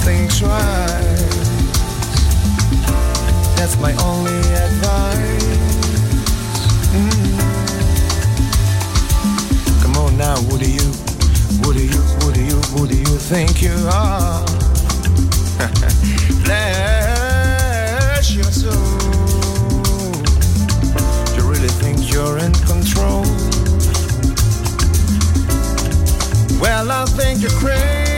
Things right. That's my only advice. Mm. Come on now, who do you, who do you, who do you, who do you think you are? Bless your soul. Do you really think you're in control? Well, I think you're crazy.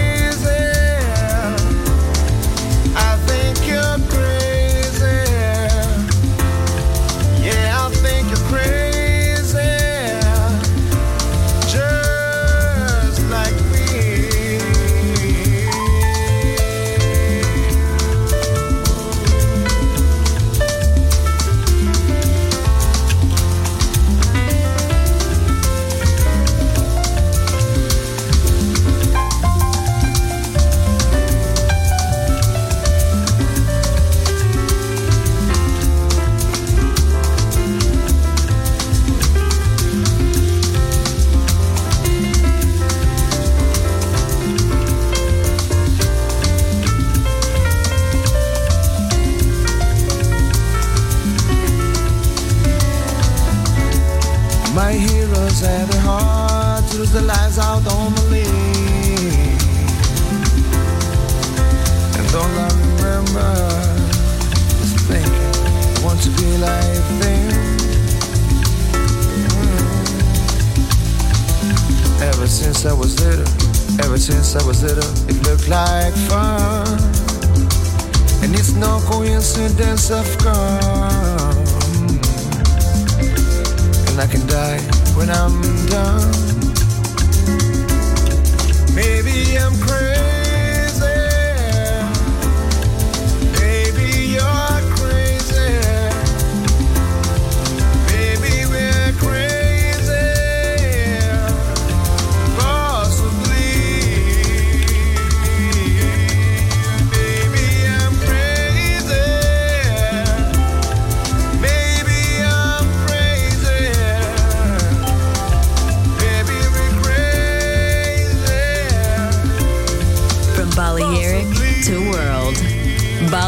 Lives out on the lane. And all I remember is thinking, want to be like them. Mm. Ever since I was little, ever since I was little, it looked like fun. And it's no coincidence I've come and I can die when I'm done. Maybe I'm crazy.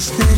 stay.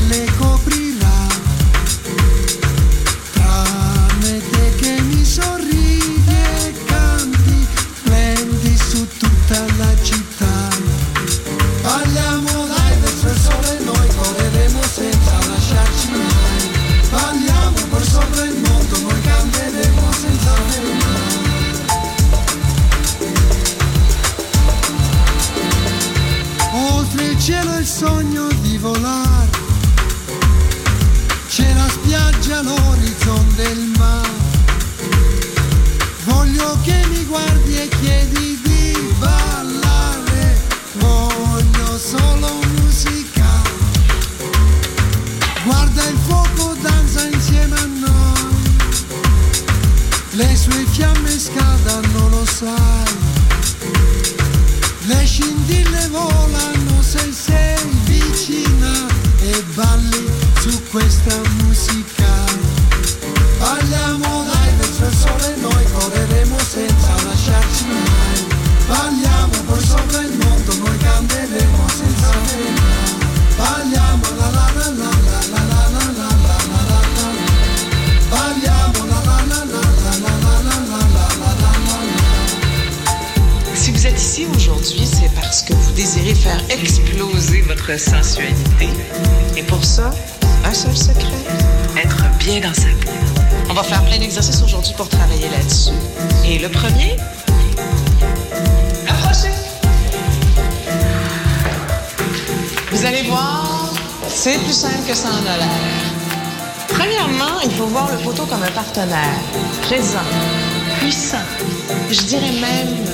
C'est plus simple que 100 dollars. Premièrement, il faut voir le photo comme un partenaire, présent, puissant, je dirais même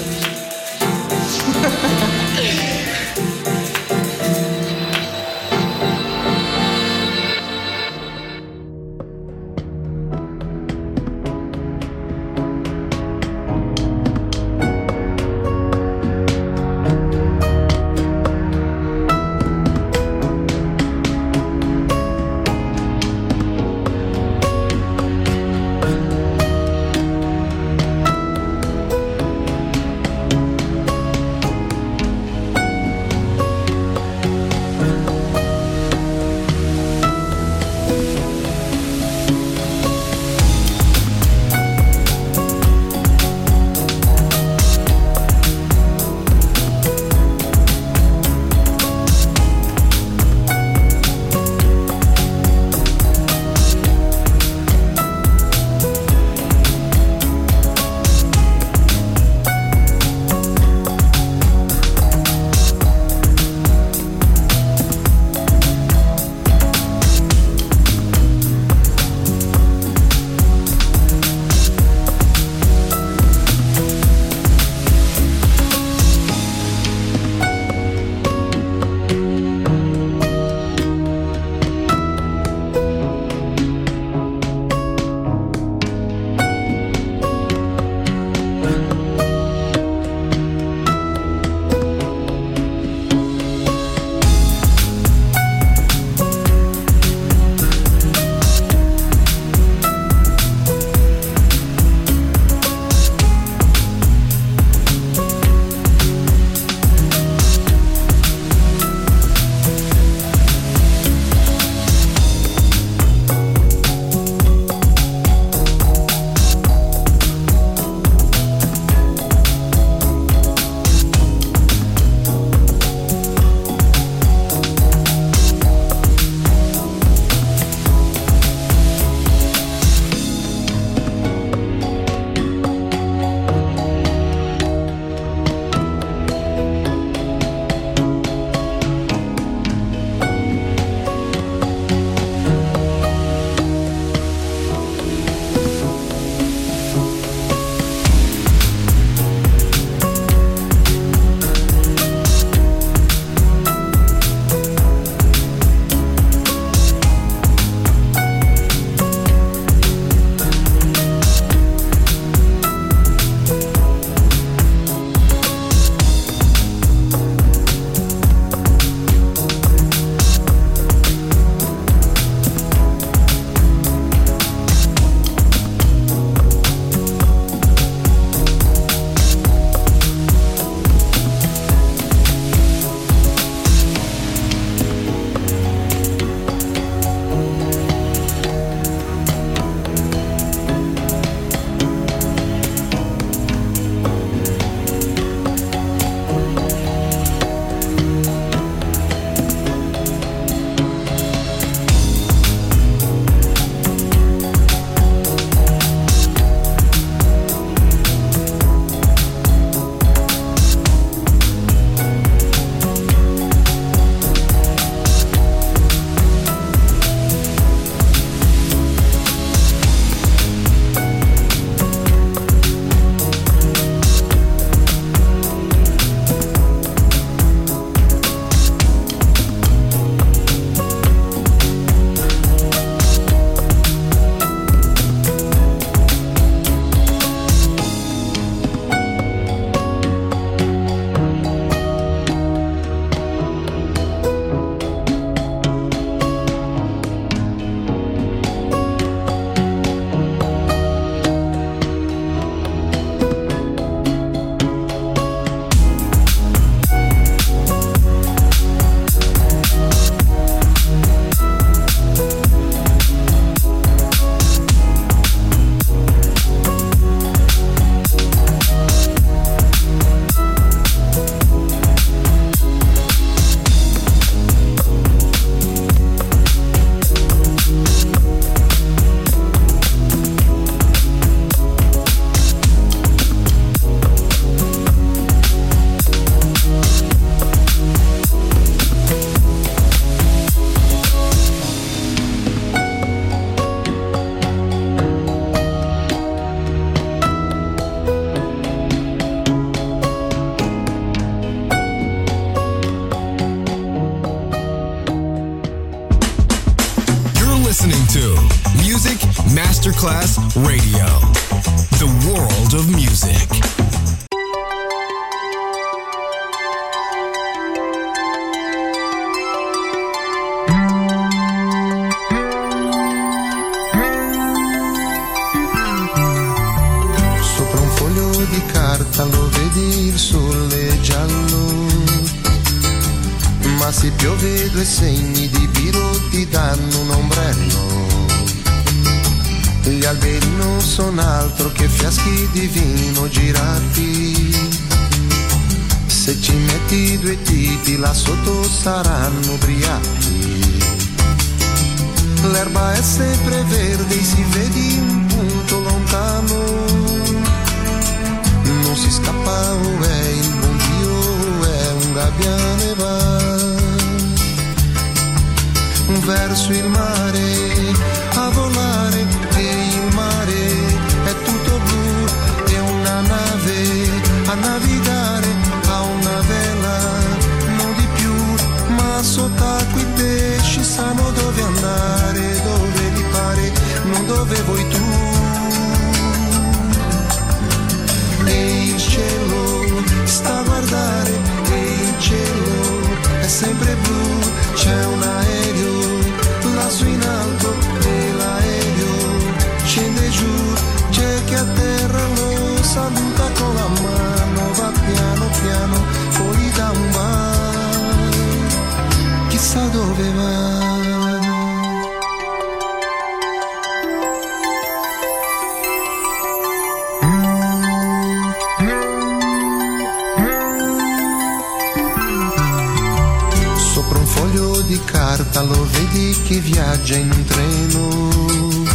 di carta lo vedi che viaggia in un treno.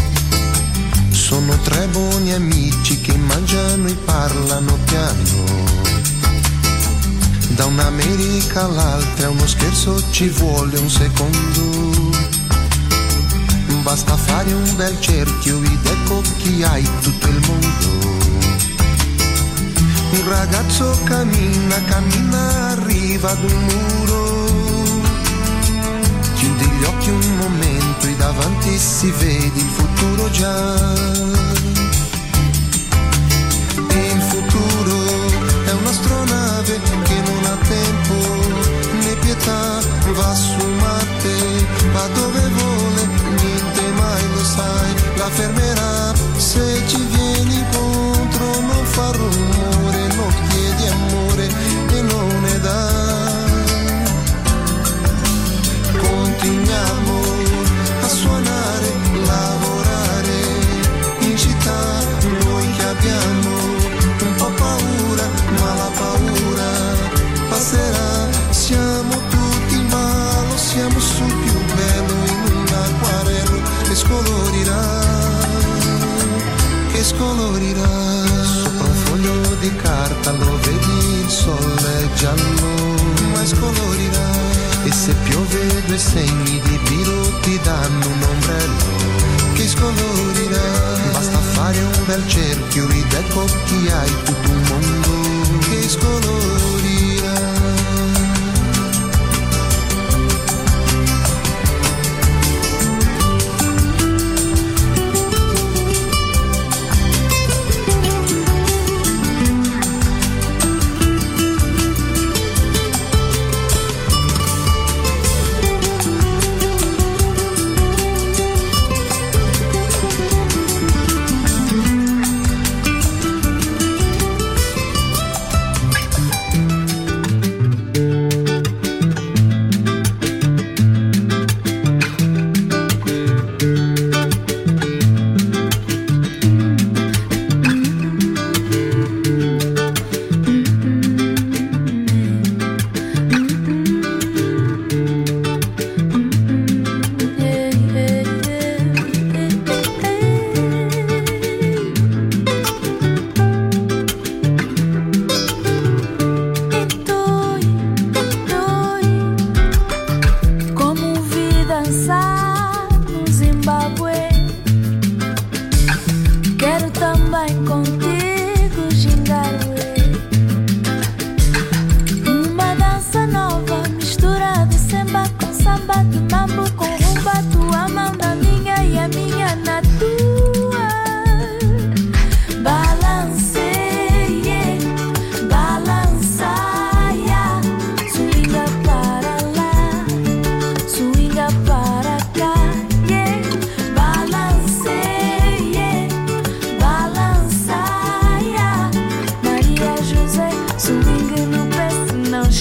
Sono tre buoni amici che mangiano e parlano piano. Da un'America all'altra uno scherzo ci vuole un secondo. Basta fare un bel cerchio ed ecco chi hai tutto il mondo. Un ragazzo cammina, cammina, arriva ad un muro. Chiudi gli occhi un momento e davanti si vede il futuro già. Il futuro è un'astronave che non ha tempo né pietà, va su Marte, va dove vuole, niente mai lo sai, la fermerà se ci vieni incontro, non fa rumore, non chiedi amore e non ne dà continuiamo a suonare, lavorare in città, noi che abbiamo un po' paura, ma la paura passerà, siamo tutti in ballo, siamo sul più bello in un acquarello che scolorirà, che scolorirà. Sopra un foglio di carta lo vedi il sole giallo, ma scolorirà. E se piove due segni di biro ti danno un ombrello che scolorirà. Basta fare un bel cerchio ed ecco chi hai tutto un mondo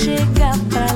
chegar pra